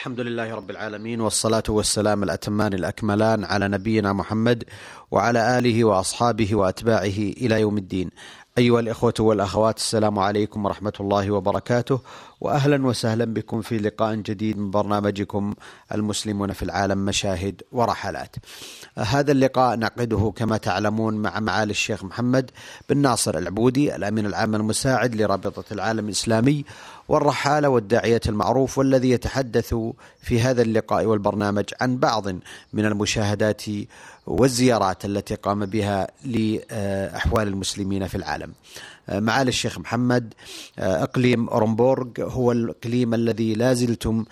الحمد لله رب العالمين والصلاة والسلام الأتمان الأكملان على نبينا محمد وعلى آله وأصحابه وأتباعه إلى يوم الدين. أيها الإخوة والأخوات السلام عليكم ورحمة الله وبركاته وأهلا وسهلا بكم في لقاء جديد من برنامجكم المسلمون في العالم مشاهد ورحلات. هذا اللقاء نعقده كما تعلمون مع معالي الشيخ محمد بن ناصر العبودي الأمين العام المساعد لرابطة العالم الإسلامي والرحالة والداعية المعروف والذي يتحدث في هذا اللقاء والبرنامج عن بعض من المشاهدات والزيارات التي قام بها لأحوال المسلمين في العالم. معالي الشيخ محمد إقليم أورنبورغ هو الإقليم الذي لا زلتم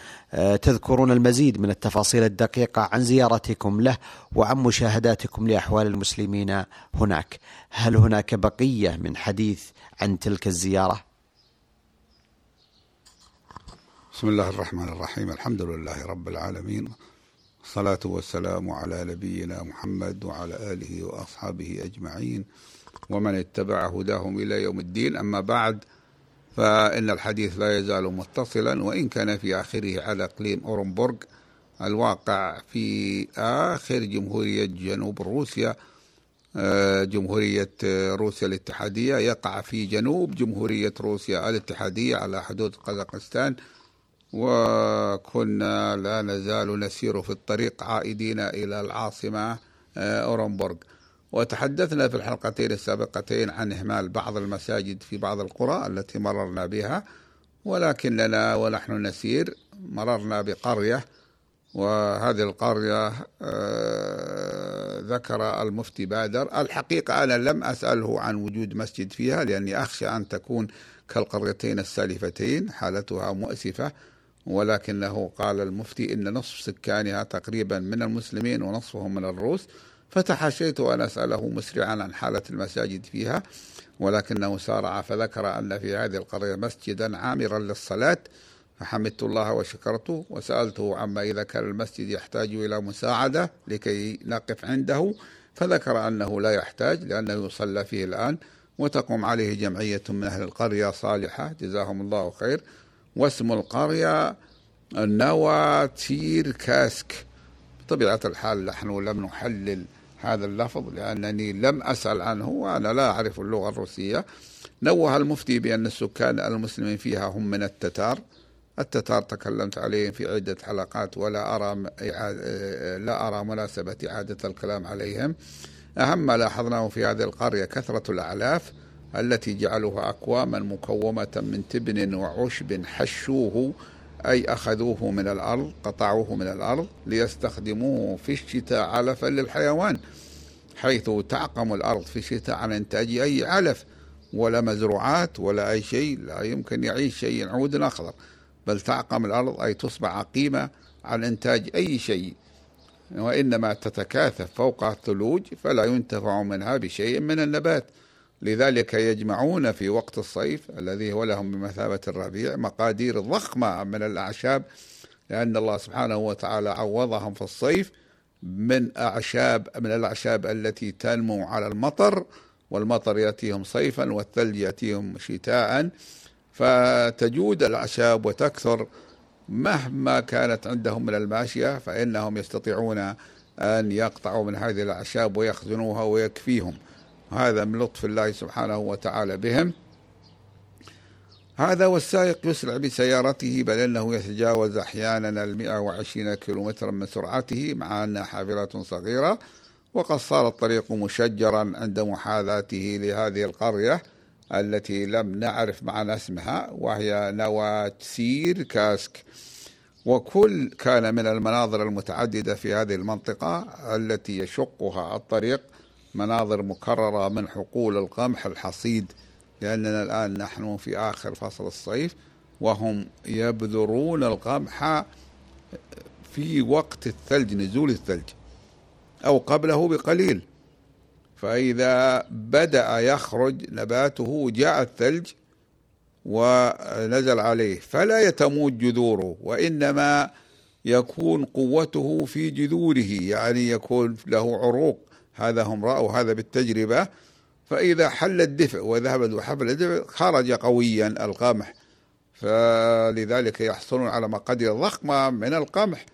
تذكرون المزيد من التفاصيل الدقيقة عن زيارتكم له وعن مشاهداتكم لأحوال المسلمين هناك. هل هناك بقية من حديث عن تلك الزيارة؟ بسم الله الرحمن الرحيم. الحمد لله رب العالمين. الصلاة والسلام على نبينا محمد وعلى آله وأصحابه أجمعين ومن اتبع هداهم إلى يوم الدين. أما بعد فإن الحديث لا يزال متصلا وإن كان في آخره على إقليم أورنبورغ الواقع في آخر جمهورية جنوب روسيا جمهورية روسيا الاتحادية. يقع في جنوب جمهورية روسيا الاتحادية على حدود قزاقستان. وكنا لا نزال نسير في الطريق عائدين إلى العاصمة أورنبورغ. وتحدثنا في الحلقتين السابقتين عن إهمال بعض المساجد في بعض القرى التي مررنا بها ولكننا ونحن نسير مررنا بقرية وهذه القرية ذكر المفتي بادر. الحقيقة أنا لم أسأله عن وجود مسجد فيها لأني أخشى أن تكون كالقريتين السالفتين حالتها مؤسفة. ولكنه قال المفتي إن نصف سكانها تقريبا من المسلمين ونصفهم من الروس فتحاشيت أن أسأله مسرعا عن حالة المساجد فيها ولكنه سارع فذكر أن في هذه القرية مسجدا عامرا للصلاة فحمدت الله وشكرته وسألته عما إذا كان المسجد يحتاج إلى مساعدة لكي نقف عنده فذكر أنه لا يحتاج لأنه يصلى فيه الآن وتقوم عليه جمعية من أهل القرية صالحة جزاهم الله خير واسم القرية نواتير كاسك. بطبيعة الحال نحن لم نحلل هذا اللفظ لأنني لم أسأل عنه وأنا لا أعرف اللغة الروسية. نوه المفتي بأن السكان المسلمين فيها هم من التتار. التتار تكلمت عليهم في عدة حلقات ولا أرى لا أرى مناسبة إعادة الكلام عليهم. أهم ما لاحظناه في هذه القرية كثرة الأعلاف التي جعلوها أكواما مكومة من تبن وعشب حشوه أي أخذوه من الأرض قطعوه من الأرض ليستخدموه في الشتاء علفا للحيوان حيث تعقم الأرض في الشتاء عن إنتاج أي علف ولا مزروعات ولا أي شيء لا يمكن يعيش شيء عود أخضر بل تعقم الأرض أي تصبح عقيمة عن إنتاج أي شيء. وإنما تتكاثف فوق الثلوج فلا ينتفع منها بشيء من النبات. لذلك يجمعون في وقت الصيف الذي هو لهم بمثابة الربيع مقادير ضخمة من الأعشاب لأن الله سبحانه وتعالى عوضهم في الصيف من أعشاب من الأعشاب التي تنمو على المطر والمطر يأتيهم صيفا والثلج يأتيهم شتاء فتجود الأعشاب وتكثر مهما كانت عندهم من الماشية فإنهم يستطيعون أن يقطعوا من هذه الأعشاب ويخزنوها ويكفيهم. هذا من لطف الله سبحانه وتعالى بهم. هذا والسائق يسرع بسيارته بل إنه يتجاوز أحيانا ال 120 كيلومترا من سرعته مع أنها حافله صغيرة وقد صار الطريق مشجرا عند محاذاته لهذه القرية التي لم نعرف معنى اسمها وهي نواتسير كاسك. وكل كان من المناظر المتعددة في هذه المنطقة التي يشقها الطريق مناظر مكررة من حقول القمح الحصيد لأننا الآن نحن في آخر فصل الصيف وهم يبذرون القمح في وقت الثلج نزول الثلج أو قبله بقليل. فإذا بدأ يخرج نباته جاء الثلج ونزل عليه فلا يتموت جذوره وإنما يكون قوته في جذوره يعني يكون له عروق. هذا هم رأوا هذا بالتجربة. فإذا حل الدفء وذهب وحفل الدفء خرج قويا القمح. فلذلك يحصلون على مقادير ضخمة من القمح.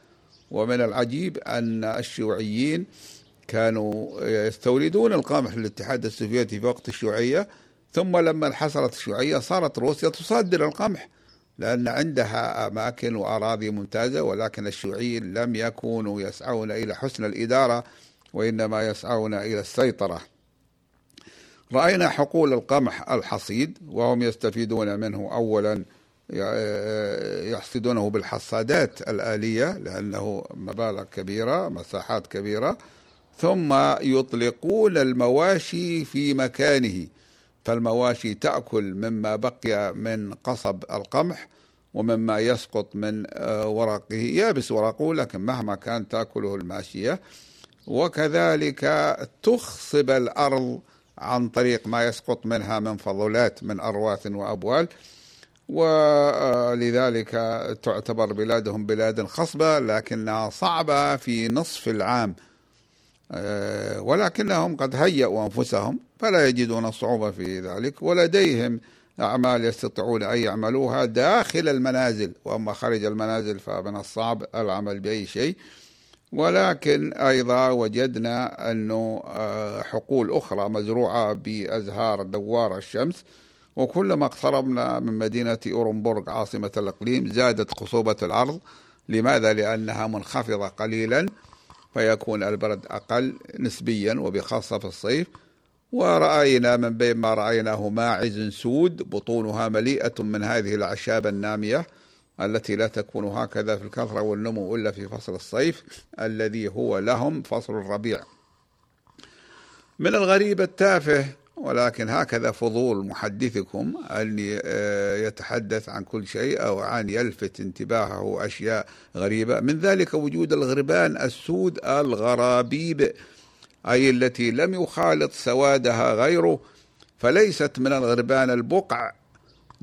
ومن العجيب أن الشيوعيين كانوا يستوردون القمح للاتحاد السوفيتي في وقت الشيوعية. ثم لما انحصرت الشيوعية صارت روسيا تصدر القمح لأن عندها أماكن وأراضي ممتازة ولكن الشيوعيين لم يكونوا يسعون إلى حسن الإدارة. وإنما يسعون إلى السيطرة. رأينا حقول القمح الحصيد وهم يستفيدون منه أولا يحصدونه بالحصادات الآلية لأنه مبالغ كبيرة مساحات كبيرة ثم يطلقون المواشي في مكانه. فالمواشي تأكل مما بقي من قصب القمح ومما يسقط من آه، ورقه يابس ورقه لكن مهما كان تأكله الماشية وكذلك تخصب الأرض عن طريق ما يسقط منها من فضلات من أرواث وأبوال ولذلك تعتبر بلادهم بلاد خصبة لكنها صعبة في نصف العام. آه، ولكنهم قد هيئوا أنفسهم فلا يجدون صعوبة في ذلك ولديهم أعمال يستطيعون أن يعملوها داخل المنازل وأما خارج المنازل فمن الصعب العمل بأي شيء. ولكن أيضا وجدنا أنه آه، حقول أخرى مزروعة بأزهار دوار الشمس وكلما اقتربنا من مدينة أورنبورغ عاصمة الإقليم زادت خصوبة الأرض. لماذا؟ لأنها منخفضة قليلا فيكون البرد أقل نسبيا وبخاصة في الصيف. ورأينا من بين ما رأيناه ماعز سود بطونها مليئة من هذه الأعشاب النامية. التي لا تكون هكذا في الكثرة والنمو إلا في فصل الصيف الذي هو لهم فصل الربيع. من الغريب التافه ولكن هكذا فضول محدثكم أن آه، يتحدث عن كل شيء أو عن يلفت انتباهه أشياء غريبة. من ذلك وجود الغربان السود الغرابيب أي التي لم يخالط سوادها غيره فليست من الغربان البقع.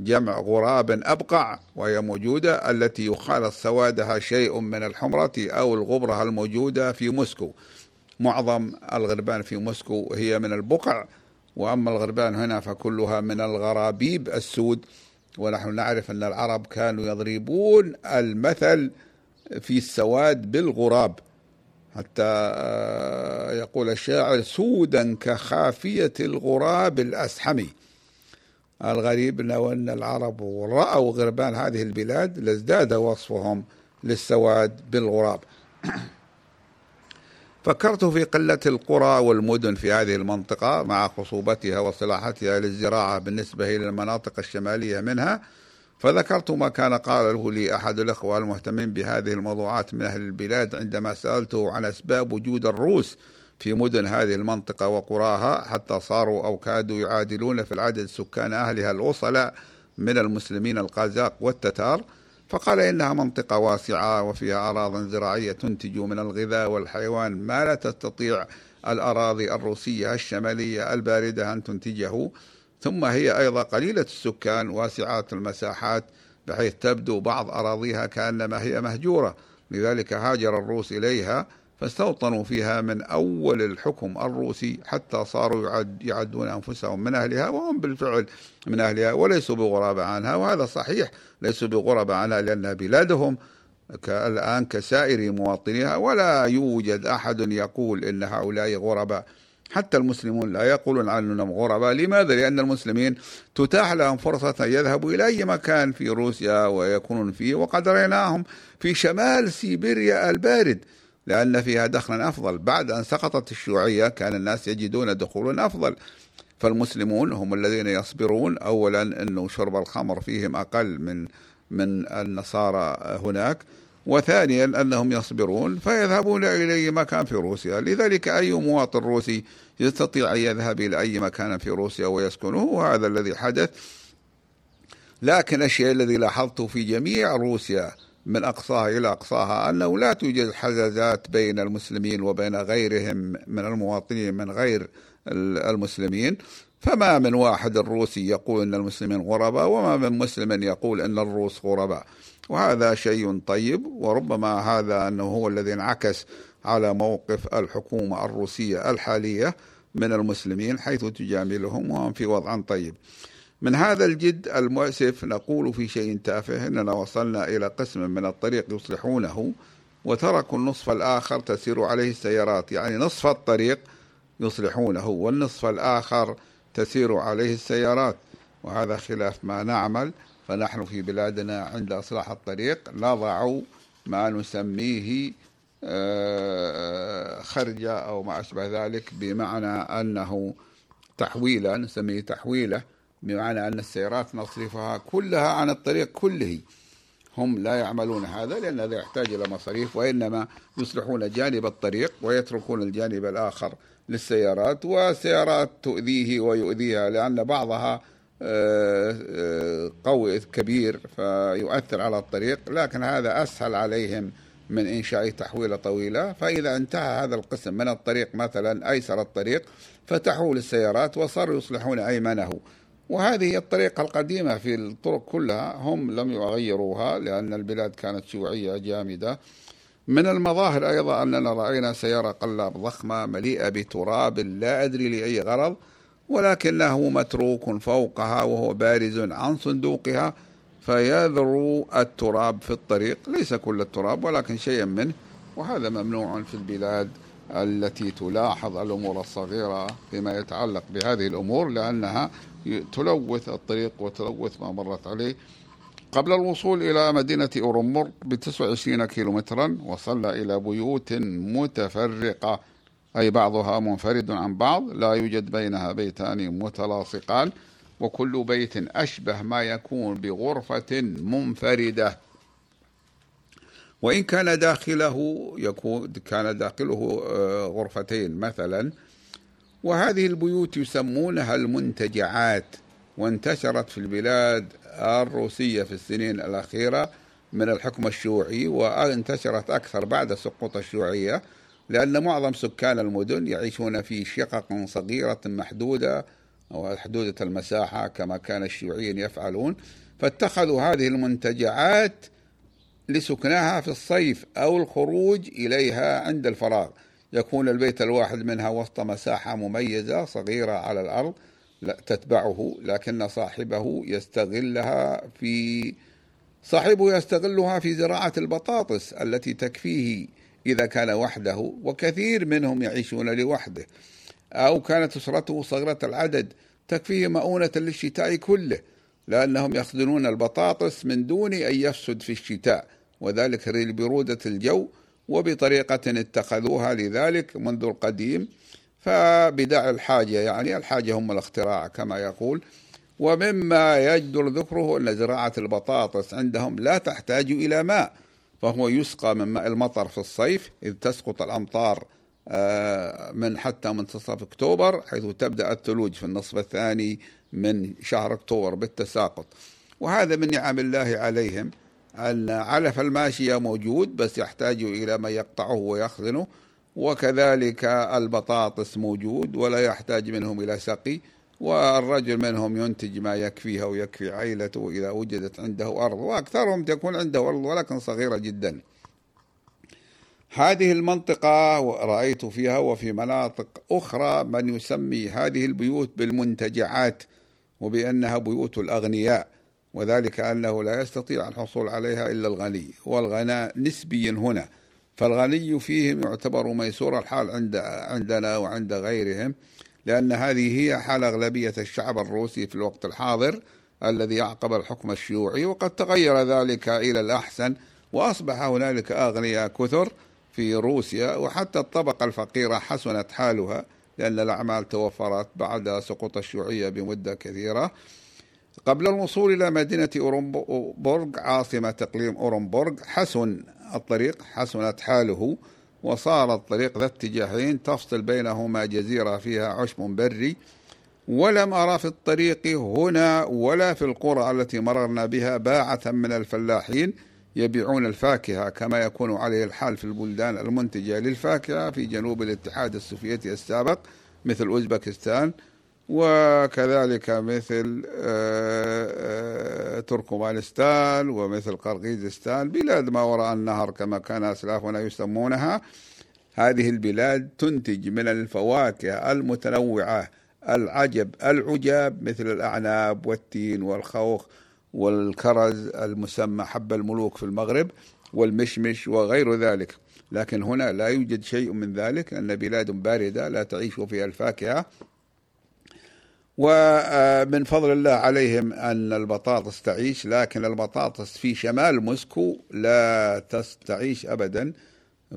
جمع غراب أبقع وهي موجودة التي يخالط سوادها شيء من الحمرة أو الغبرة الموجودة في موسكو. معظم الغربان في موسكو هي من البقع وأما الغربان هنا فكلها من الغرابيب السود. ونحن نعرف أن العرب كانوا يضربون المثل في السواد بالغراب. حتى آه، يقول الشاعر سودا كخافية الغراب الأسحمي. الغريب لو أن العرب رأوا غربان هذه البلاد لازداد وصفهم للسواد بالغراب. فكرت في قلة القرى والمدن في هذه المنطقة مع خصوبتها وصلاحتها للزراعة بالنسبة إلى المناطق الشمالية منها فذكرت ما كان قاله لي أحد الأخوة المهتمين بهذه الموضوعات من أهل البلاد عندما سألته عن أسباب وجود الروس في مدن هذه المنطقة وقراها حتى صاروا أو كادوا يعادلون في العدد سكان أهلها الوصلاء من المسلمين القازاق والتتار. فقال إنها منطقة واسعة وفيها أراض زراعية تنتج من الغذاء والحيوان ما لا تستطيع الأراضي الروسية الشمالية الباردة أن تنتجه. ثم هي أيضا قليلة السكان واسعات المساحات بحيث تبدو بعض أراضيها كأنما هي مهجورة. لذلك هاجر الروس إليها فاستوطنوا فيها من أول الحكم الروسي حتى صاروا يعد يعدون أنفسهم من أهلها وهم بالفعل من أهلها وليسوا بغرباء عنها وهذا صحيح ليسوا بغرباء عنها لأنها بلادهم الآن كسائر مواطنيها ولا يوجد أحد يقول إن هؤلاء غرباء. حتى المسلمون لا يقولون عنهم غرباء. لماذا؟ لأن المسلمين تتاح لهم فرصة أن يذهبوا إلى أي مكان في روسيا ويكونون فيه وقد رأيناهم في شمال سيبيريا البارد. لأن فيها دخلا أفضل. بعد أن سقطت الشيوعية كان الناس يجدون دخولا أفضل. فالمسلمون هم الذين يصبرون. أولا أنه شرب الخمر فيهم أقل من من النصارى هناك. وثانيا أنهم يصبرون فيذهبون إلى أي مكان في روسيا. لذلك أي مواطن روسي يستطيع أن يذهب إلى أي مكان في روسيا ويسكنه. وهذا الذي حدث. لكن الشيء الذي لاحظته في جميع روسيا من أقصاها إلى أقصاها أنه لا توجد حزازات بين المسلمين وبين غيرهم من المواطنين من غير المسلمين. فما من واحد روسي يقول أن المسلمين غرباء وما من مسلم يقول أن الروس غرباء. وهذا شيء طيب وربما هذا أنه هو الذي انعكس على موقف الحكومة الروسية الحالية من المسلمين حيث تجاملهم وهم في وضع طيب. من هذا الجد المؤسف نقول في شيء تافه إننا وصلنا إلى قسم من الطريق يصلحونه وتركوا النصف الآخر تسير عليه السيارات. يعني نصف الطريق يصلحونه والنصف الآخر تسير عليه السيارات. وهذا خلاف ما نعمل فنحن في بلادنا عند أصلاح الطريق نضع ما نسميه آه، خرجة أو ما أشبه ذلك بمعنى أنه تحويلا نسميه تحويلة. بمعنى أن السيارات نصرفها كلها عن الطريق كله. هم لا يعملون هذا لأن هذا يحتاج إلى مصاريف وإنما يصلحون جانب الطريق ويتركون الجانب الآخر للسيارات والسيارات تؤذيه ويؤذيها لأن بعضها آه، آه، قوي كبير فيؤثر على الطريق لكن هذا أسهل عليهم من إنشاء تحويلة طويلة. فإذا انتهى هذا القسم من الطريق مثلا أيسر الطريق فتحوا للسيارات وصاروا يصلحون أيمنه وهذه الطريقة القديمة في الطرق كلها هم لم يغيروها لأن البلاد كانت شيوعية جامدة. من المظاهر أيضا أننا رأينا سيارة قلاب ضخمة مليئة بتراب لا أدري لأي غرض ولكنه متروك فوقها وهو بارز عن صندوقها فيذرو التراب في الطريق. ليس كل التراب ولكن شيئا منه. وهذا ممنوع في البلاد التي تلاحظ الأمور الصغيرة فيما يتعلق بهذه الأمور لأنها تلوث الطريق وتلوث ما مرت عليه. قبل الوصول إلى مدينة أورمور ب 29 كيلومترا وصلنا إلى بيوت متفرقة. أي بعضها منفرد عن بعض لا يوجد بينها بيتان متلاصقان وكل بيت أشبه ما يكون بغرفة منفردة. وإن كان داخله يكون كان داخله آه، غرفتين مثلا وهذه البيوت يسمونها المنتجعات وانتشرت في البلاد الروسية في السنين الأخيرة من الحكم الشيوعي وانتشرت أكثر بعد سقوط الشيوعية لأن معظم سكان المدن يعيشون في شقق صغيرة محدودة أو حدودة المساحة كما كان الشيوعيين يفعلون. فاتخذوا هذه المنتجعات لسكنها في الصيف أو الخروج إليها عند الفراغ. يكون البيت الواحد منها وسط مساحة مميزة صغيرة على الأرض تتبعه لكن صاحبه يستغلها في صاحبه يستغلها في زراعة البطاطس التي تكفيه إذا كان وحده وكثير منهم يعيشون لوحده. أو كانت أسرته صغيرة العدد تكفيه مؤونة للشتاء كله لأنهم يخزنون البطاطس من دون أن يفسد في الشتاء وذلك لبرودة الجو وبطريقة اتخذوها لذلك منذ القديم فبداع الحاجة يعني الحاجة هم الاختراع كما يقول. ومما يجدر ذكره أن زراعة البطاطس عندهم لا تحتاج إلى ماء فهو يسقى من ماء المطر في الصيف إذ تسقط الأمطار آه، من حتى منتصف أكتوبر حيث تبدأ الثلوج في النصف الثاني من شهر أكتوبر بالتساقط. وهذا من نعم الله عليهم. أن علف الماشية موجود بس يحتاج إلى من يقطعه ويخزنه وكذلك البطاطس موجود ولا يحتاج منهم إلى سقي والرجل منهم ينتج ما يكفيه ويكفي عائلته إذا وجدت عنده أرض وأكثرهم تكون عنده أرض ولكن صغيرة جدا. هذه المنطقة رأيت فيها وفي مناطق أخرى من يسمي هذه البيوت بالمنتجعات وبأنها بيوت الأغنياء. وذلك أنه لا يستطيع الحصول عليها إلا الغني والغناء نسبي هنا فالغني فيهم يعتبر ميسور الحال عند عندنا وعند غيرهم لأن هذه هي حال أغلبية الشعب الروسي في الوقت الحاضر الذي يعقب الحكم الشيوعي وقد تغير ذلك إلى الأحسن وأصبح هنالك أغنياء كثر في روسيا وحتى الطبقة الفقيرة حسنت حالها لأن الأعمال توفرت بعد سقوط الشيوعية بمدة كثيرة. قبل الوصول إلى مدينة أورنبورغ عاصمة إقليم أورنبورغ حسن الطريق حسنت حاله وصار الطريق ذا اتجاهين تفصل بينهما جزيرة فيها عشب بري ولم أر في الطريق هنا ولا في القرى التي مررنا بها باعة من الفلاحين يبيعون الفاكهة كما يكون عليه الحال في البلدان المنتجة للفاكهة في جنوب الاتحاد السوفيتي السابق مثل أوزبكستان. وكذلك مثل آه، آه، تركمانستان ومثل قرغيزستان بلاد ما وراء النهر كما كان أسلافنا يسمونها. هذه البلاد تنتج من الفواكه المتنوعة العجب العجاب مثل الأعناب والتين والخوخ والكرز المسمى حب الملوك في المغرب والمشمش وغير ذلك. لكن هنا لا يوجد شيء من ذلك أن بلاد باردة لا تعيش فيها الفاكهة. ومن فضل الله عليهم أن البطاطس تعيش لكن البطاطس في شمال موسكو لا تعيش أبدا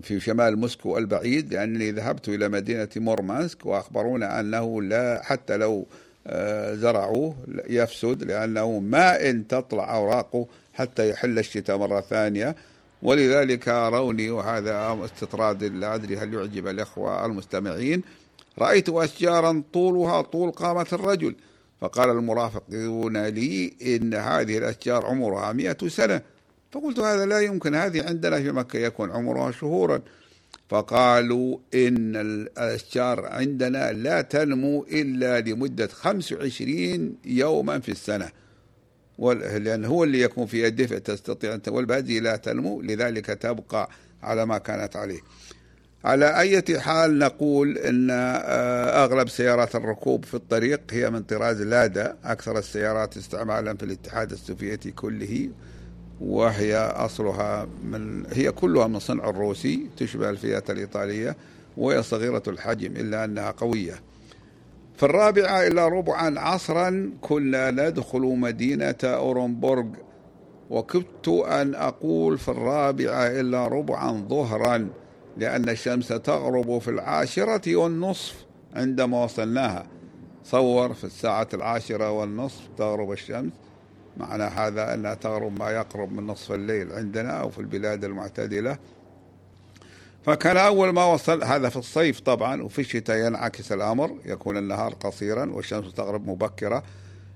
في شمال موسكو البعيد لأنني ذهبت إلى مدينة مورمانسك وأخبرونا أنه لا حتى لو آه، زرعوه يفسد لأنه ما إن تطلع أوراقه حتى يحل الشتاء مرة ثانية. ولذلك روني وهذا استطراد لا أدري هل يعجب الإخوة المستمعين رأيت أشجارا طولها طول قامة الرجل فقال المرافقون لي إن هذه الأشجار عمرها مئة سنة. فقلت هذا لا يمكن هذه عندنا في مكة يكون عمرها شهورا. فقالوا إن الأشجار عندنا لا تنمو إلا لمدة 25 يوما في السنة. لأن هو اللي يكون في الدفء تستطيع أن والبهذه لا تنمو لذلك تبقى على ما كانت عليه. على أي حال نقول أن آه، أغلب سيارات الركوب في الطريق هي من طراز لادا أكثر السيارات استعمالا في الاتحاد السوفيتي كله وهي أصلها من هي كلها من صنع الروسي تشبه الفيات الإيطالية وهي صغيرة الحجم إلا أنها قوية. في الرابعة إلى ربعا عصرا كنا ندخل مدينة أورنبورغ. وكدت أن أقول في الرابعة إلا ربعا ظهرا. لأن الشمس تغرب في العاشرة والنصف عندما وصلناها. صور في الساعة العاشرة والنصف تغرب الشمس. معنى هذا أنها تغرب ما يقرب من نصف الليل عندنا أو في البلاد المعتدلة. فكان أول ما وصل هذا في الصيف طبعا وفي الشتاء ينعكس الأمر يكون النهار قصيرا والشمس تغرب مبكرة.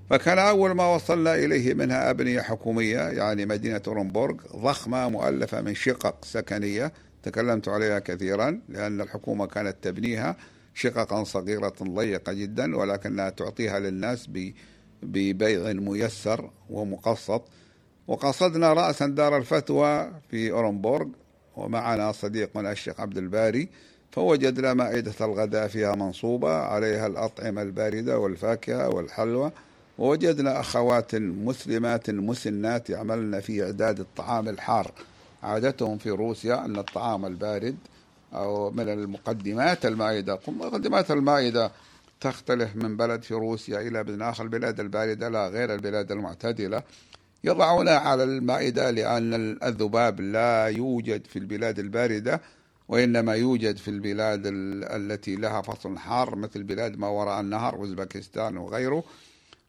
فكان أول ما وصلنا إليه منها أبنية حكومية يعني مدينة أورنبورغ ضخمة مؤلفة من شقق سكنية. تكلمت عليها كثيرا لأن الحكومة كانت تبنيها شققا صغيرة ضيقة جدا ولكنها تعطيها للناس ببيع ميسر ومقسط. وقصدنا رأسا دار الفتوى في أورنبورغ ومعنا صديقنا الشيخ عبد الباري فوجدنا مائدة الغداء فيها منصوبة عليها الأطعمة الباردة والفاكهة والحلوى. ووجدنا أخوات مسلمات مسنات يعملن في إعداد الطعام الحار. عادتهم في روسيا أن الطعام البارد أو من المقدمات المائدة. مقدمات المائدة تختلف من بلد في روسيا إلى بلد آخر. البلاد الباردة لا غير البلاد المعتدلة يضعونها على المائدة لأن الذباب لا يوجد في البلاد الباردة وإنما يوجد في البلاد التي لها فصل حار مثل بلاد ما وراء النهر أوزبكستان وغيره.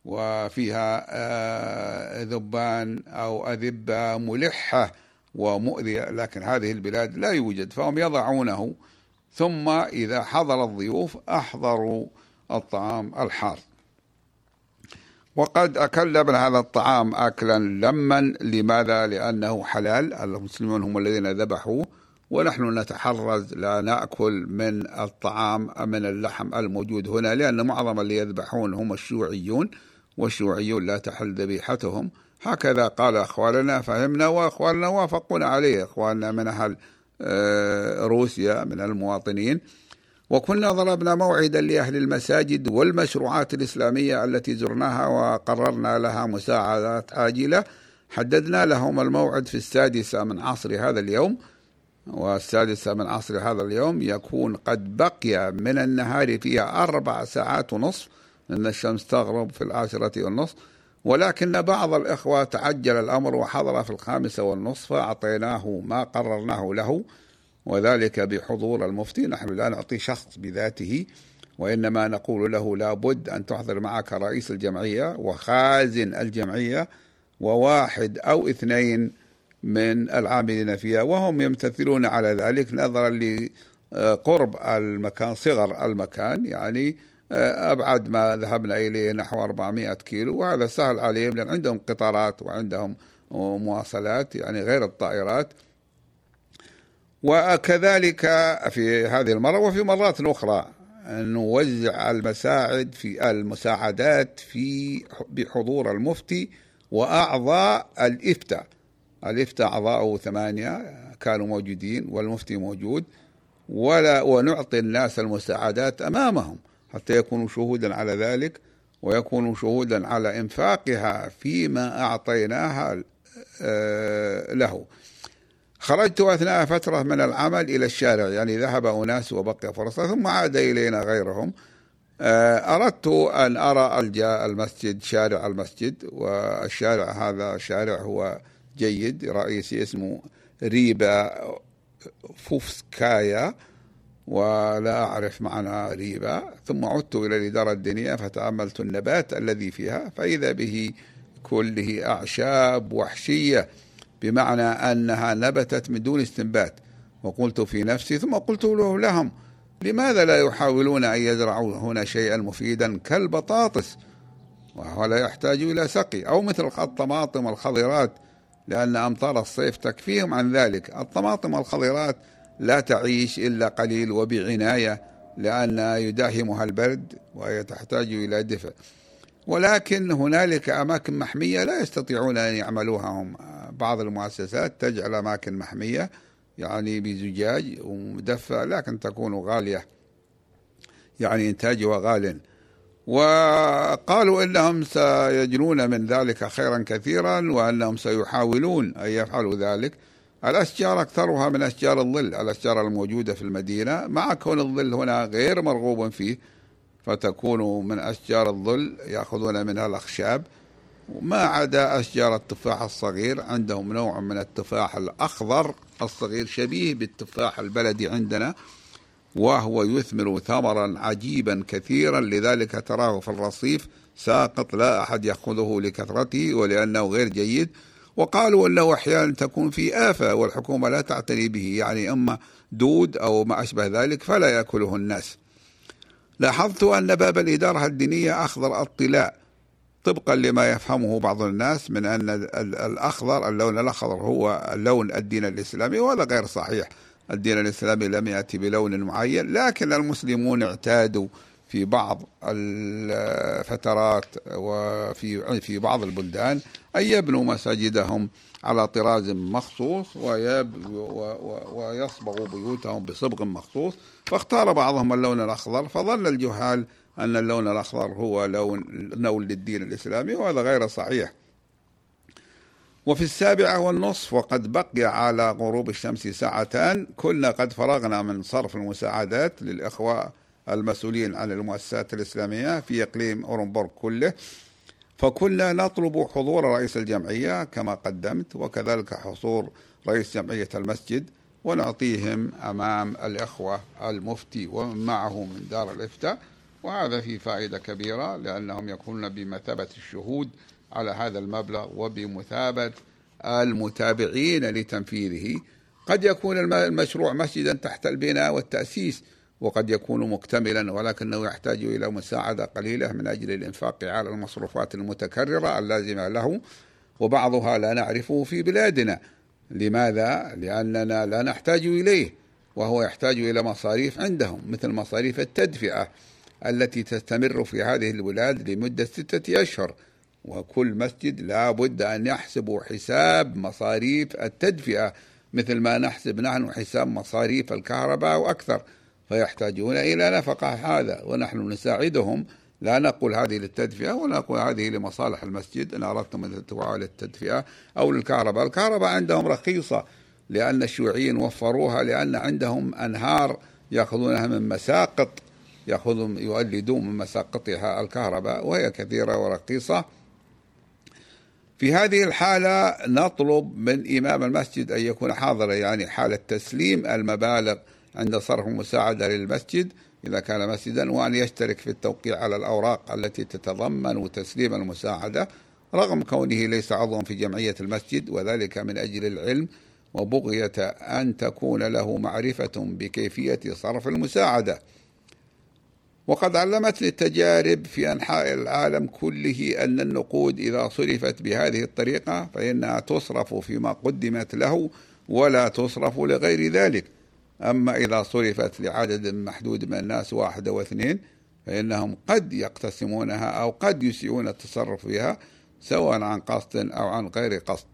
وفيها آه، ذبان أو أذبة ملحة ومؤذية لكن هذه البلاد لا يوجد فهم يضعونه. ثم إذا حضر الضيوف أحضروا الطعام الحار. وقد أكل من هذا الطعام أكلا لما لماذا؟ لأنه حلال. المسلمون هم الذين ذبحوه ونحن نتحرز لا نأكل من الطعام من اللحم الموجود هنا لأن معظم اللي يذبحون هم الشيوعيون والشيوعيون لا تحل ذبيحتهم. هكذا قال أخواننا فهمنا وأخواننا وافقونا عليه. أخواننا من أهل آه، روسيا من المواطنين. وكنا ضربنا موعدا لأهل المساجد والمشروعات الإسلامية التي زرناها وقررنا لها مساعدات عاجلة حددنا لهم الموعد في السادسة من عصر هذا اليوم. والسادسة من عصر هذا اليوم يكون قد بقي من النهار فيها أربع ساعات ونصف. لأن الشمس تغرب في العاشرة والنصف. ولكن بعض الإخوة تعجل الأمر وحضر في الخامسة والنصف فأعطيناه ما قررناه له وذلك بحضور المفتي. نحن لا نعطي شخص بذاته وإنما نقول له لابد أن تحضر معك رئيس الجمعية وخازن الجمعية وواحد أو اثنين من العاملين فيها وهم يمتثلون على ذلك نظرا لقرب المكان صغر المكان يعني أبعد ما ذهبنا إليه نحو 400 كيلو وهذا سهل عليهم لأن عندهم قطارات وعندهم مواصلات يعني غير الطائرات. وكذلك في هذه المرة وفي مرات أخرى نوزع المساعد في المساعدات في بحضور المفتي وأعضاء الإفتاء. الإفتاء أعضاؤه ثمانية كانوا موجودين والمفتي موجود ولا ونعطي الناس المساعدات أمامهم. حتى يكونوا شهودا على ذلك ويكونوا شهودا على إنفاقها فيما أعطيناها آه، له. خرجت أثناء فترة من العمل إلى الشارع يعني ذهب أناس وبقي فرصة ثم عاد إلينا غيرهم. آه، أردت أن أرى المسجد شارع المسجد والشارع هذا شارع هو جيد رئيسي اسمه ريبا فوفسكايا. ولا أعرف معنى ريبا. ثم عدت إلى الإدارة الدينية فتأملت النبات الذي فيها فإذا به كله أعشاب وحشية بمعنى أنها نبتت من دون استنبات. وقلت في نفسي ثم قلت له لهم لماذا لا يحاولون أن يزرعوا هنا شيئا مفيدا كالبطاطس؟ وهو لا يحتاج إلى سقي أو مثل الطماطم والخضرات لأن أمطار الصيف تكفيهم عن ذلك. الطماطم والخضرات لا تعيش إلا قليل وبعناية لأن يداهمها البرد وهي تحتاج إلى دفء ولكن هنالك أماكن محمية لا يستطيعون أن يعملوها هم. بعض المؤسسات تجعل أماكن محمية يعني بزجاج ومدفأ لكن تكون غالية يعني إنتاجها غال. وقالوا إنهم سيجنون من ذلك خيرا كثيرا وأنهم سيحاولون أن يفعلوا ذلك. الأشجار أكثرها من أشجار الظل الأشجار الموجودة في المدينة مع كون الظل هنا غير مرغوب فيه فتكون من أشجار الظل يأخذون منها الأخشاب. ما عدا أشجار التفاح الصغير عندهم نوع من التفاح الأخضر الصغير شبيه بالتفاح البلدي عندنا وهو يثمر ثمرا عجيبا كثيرا لذلك تراه في الرصيف ساقط لا أحد يأخذه لكثرته ولأنه غير جيد. وقالوا أنه أحيانا تكون في آفة والحكومة لا تعتني به يعني إما دود أو ما أشبه ذلك فلا يأكله الناس. لاحظت أن باب الإدارة الدينية أخضر الطلاء طبقا لما يفهمه بعض الناس من أن الأخضر اللون الأخضر هو اللون الدين الإسلامي وهذا غير صحيح. الدين الإسلامي لم يأتي بلون معين لكن المسلمون اعتادوا في بعض الفترات وفي في بعض البلدان أن يبنوا مساجدهم على طراز مخصوص ويصبغوا بيوتهم بصبغ مخصوص. فاختار بعضهم اللون الأخضر فظل الجهال أن اللون الأخضر هو لون نول للدين الإسلامي وهذا غير صحيح. وفي السابعة والنصف وقد بقي على غروب الشمس ساعتان كنا قد فرغنا من صرف المساعدات للإخوة المسؤولين عن المؤسسات الإسلامية في إقليم أورنبورغ كله. فكنا نطلب حضور رئيس الجمعية كما قدمت وكذلك حضور رئيس جمعية المسجد ونعطيهم أمام الإخوة المفتي ومن معه من دار الإفتاء. وهذا فيه فائدة كبيرة لأنهم يكونون بمثابة الشهود على هذا المبلغ وبمثابة المتابعين لتنفيذه. قد يكون المشروع مسجدا تحت البناء والتأسيس وقد يكون مكتملا ولكنه يحتاج إلى مساعدة قليلة من أجل الإنفاق على المصروفات المتكررة اللازمة له. وبعضها لا نعرفه في بلادنا. لماذا؟ لأننا لا نحتاج إليه وهو يحتاج إلى مصاريف عندهم مثل مصاريف التدفئة التي تستمر في هذه البلاد لمدة ستة أشهر. وكل مسجد لا بد أن يحسب حساب مصاريف التدفئة مثل ما نحسب نحن حساب مصاريف الكهرباء وأكثر فيحتاجون إلى نفقة. هذا ونحن نساعدهم. لا نقول هذه للتدفئة ولا نقول هذه لمصالح المسجد. إن أردتم أن تدفعوها للتدفئة أو للكهرباء. الكهرباء عندهم رخيصة لأن الشيوعيين وفروها لأن عندهم أنهار يأخذونها من مساقط يأخذون يولدون من مساقطها الكهرباء وهي كثيرة ورخيصة. في هذه الحالة نطلب من إمام المسجد أن يكون حاضرا يعني حالة تسليم المبالغ عند صرف المساعدة للمسجد إذا كان مسجدا وأن يشترك في التوقيع على الأوراق التي تتضمن تسليم المساعدة رغم كونه ليس عضوا في جمعية المسجد وذلك من أجل العلم وبغية أن تكون له معرفة بكيفية صرف المساعدة. وقد علمتني التجارب في أنحاء العالم كله أن النقود إذا صرفت بهذه الطريقة فإنها تصرف فيما قدمت له ولا تصرف لغير ذلك. أما إذا صرفت لعدد محدود من الناس واحد أو اثنين فإنهم قد يقتسمونها أو قد يسيئون التصرف فيها سواء عن قصد أو عن غير قصد.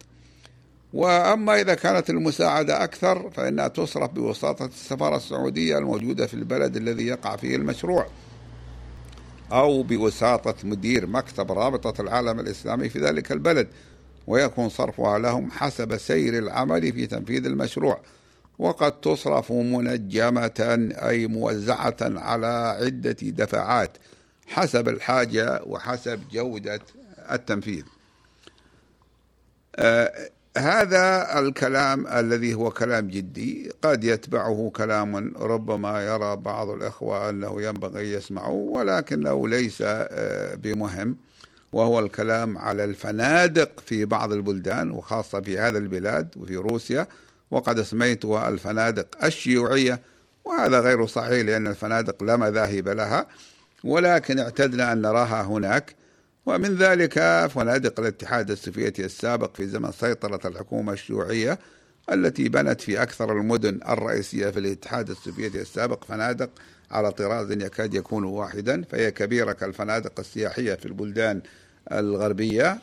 وأما إذا كانت المساعدة أكثر فإنها تصرف بوساطة السفارة السعودية الموجودة في البلد الذي يقع فيه المشروع أو بوساطة مدير مكتب رابطة العالم الإسلامي في ذلك البلد ويكون صرفها لهم حسب سير العمل في تنفيذ المشروع. وقد تصرف منجمة أي موزعة على عدة دفعات حسب الحاجة وحسب جودة التنفيذ. آه هذا الكلام الذي هو كلام جدي قد يتبعه كلام ربما يرى بعض الإخوة أنه ينبغي يسمعه ولكنه ليس آه بمهم وهو الكلام على الفنادق في بعض البلدان وخاصة في هذا البلاد وفي روسيا وقد سميتها الفنادق الشيوعية وهذا غير صحيح لأن الفنادق لا مذاهب لها ولكن اعتدنا أن نراها هناك. ومن ذلك فنادق الاتحاد السوفيتي السابق في زمن سيطرة الحكومة الشيوعية التي بنت في أكثر المدن الرئيسية في الاتحاد السوفيتي السابق فنادق على طراز يكاد يكون واحدا فهي كبيرة كالفنادق السياحية في البلدان الغربية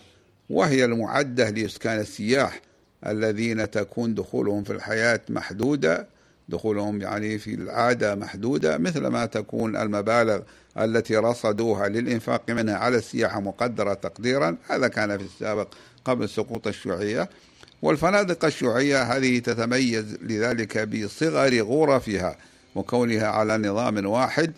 وهي المعدة لإسكان السياح. الذين تكون دخولهم في الحياة محدودة دخولهم يعني في العادة محدودة مثل ما تكون المبالغ التي رصدوها للإنفاق منها على السياحة مقدرة تقديرا. هذا كان في السابق قبل سقوط الشيوعية. والفنادق الشيوعية هذه تتميز لذلك بصغر غرفها وكونها على نظام واحد.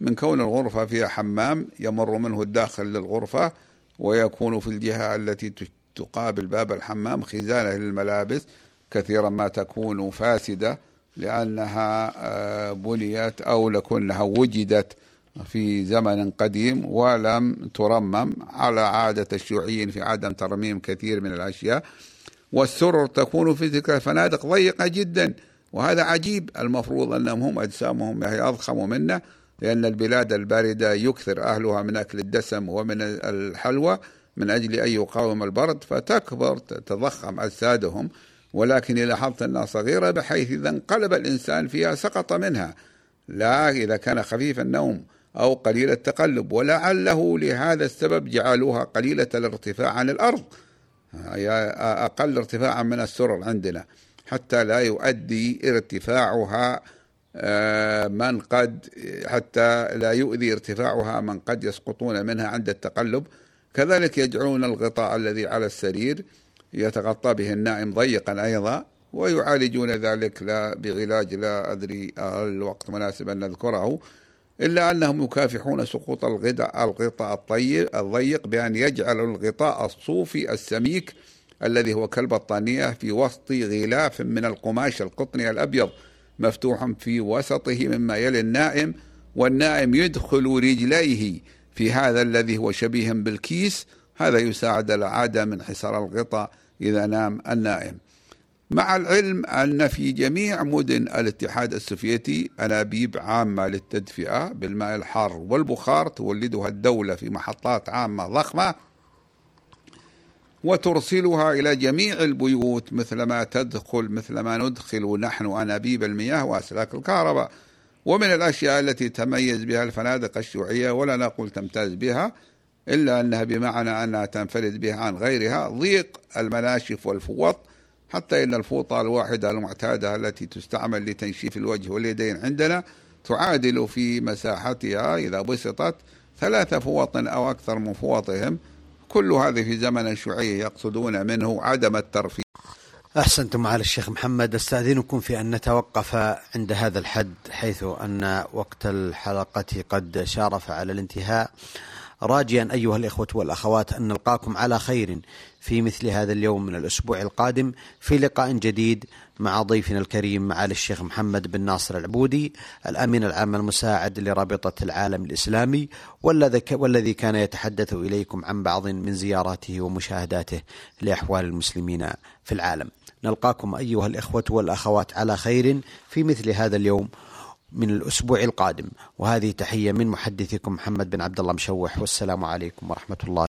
من كون الغرفة فيها حمام يمر منه الداخل للغرفة ويكون في الجهة التي تقابل باب الحمام خزانة للملابس كثيرا ما تكون فاسدة لأنها بنيت أو لكنها وجدت في زمن قديم ولم ترمم على عادة الشيوعيين في عدم ترميم كثير من الأشياء. والسرر تكون في تلك الفنادق ضيقة جدا وهذا عجيب. المفروض أنهم هم أجسامهم هي أضخم منا لأن البلاد الباردة يكثر أهلها من أكل الدسم ومن الحلوى. من أجل أن يقاوم البرد فتكبر تضخم أجسادهم. ولكن لاحظت أنها صغيرة بحيث إذا انقلب الإنسان فيها سقط منها. لا إذا كان خفيف النوم أو قليل التقلب. ولعله لهذا السبب جعلوها قليلة الارتفاع عن الأرض. أقل ارتفاعا من السرر عندنا. حتى لا يؤدي ارتفاعها من قد حتى لا يؤذي ارتفاعها من قد يسقطون منها عند التقلب. كذلك يجعلون الغطاء الذي على السرير يتغطى به النائم ضيقا أيضا ويعالجون ذلك لا بعلاج لا أدري الوقت مناسب أن نذكره إلا أنهم يكافحون سقوط الغطاء الغطاء الطيب الضيق بأن يجعلوا الغطاء الصوفي السميك الذي هو كالبطانية في وسط غلاف من القماش القطني الأبيض مفتوح في وسطه مما يلي النائم والنائم يدخل رجليه في هذا الذي هو شبيه بالكيس هذا يساعد العادة من حصار الغطاء إذا نام النائم. مع العلم أن في جميع مدن الاتحاد السوفيتي أنابيب عامة للتدفئة بالماء الحار والبخار تولدها الدولة في محطات عامة ضخمة وترسلها إلى جميع البيوت مثل ما تدخل مثل ما ندخل نحن أنابيب المياه وأسلاك الكهرباء. ومن الأشياء التي تميز بها الفنادق الشيوعية ولا نقول تمتاز بها إلا أنها بمعنى أنها تنفرد بها عن غيرها ضيق المناشف والفوط حتى إن الفوطة الواحدة المعتادة التي تستعمل لتنشيف الوجه واليدين عندنا تعادل في مساحتها إذا بسطت ثلاثة فوط أو أكثر من فوطهم. كل هذه في زمن الشيوعية يقصدون منه عدم الترفيه. أحسنتم معالي الشيخ محمد. أستأذنكم في أن نتوقف عند هذا الحد حيث أن وقت الحلقة قد شارف على الانتهاء. راجيا أيها الإخوة والأخوات أن نلقاكم على خير في مثل هذا اليوم من الأسبوع القادم في لقاء جديد مع ضيفنا الكريم معالي الشيخ محمد بن ناصر العبودي الأمين العام المساعد لرابطة العالم الإسلامي والذي كان يتحدث إليكم عن بعض من زياراته ومشاهداته لأحوال المسلمين في العالم. نلقاكم أيها الإخوة والأخوات على خير في مثل هذا اليوم من الأسبوع القادم. وهذه تحية من محدثكم محمد بن عبد الله مشوح والسلام عليكم ورحمة الله.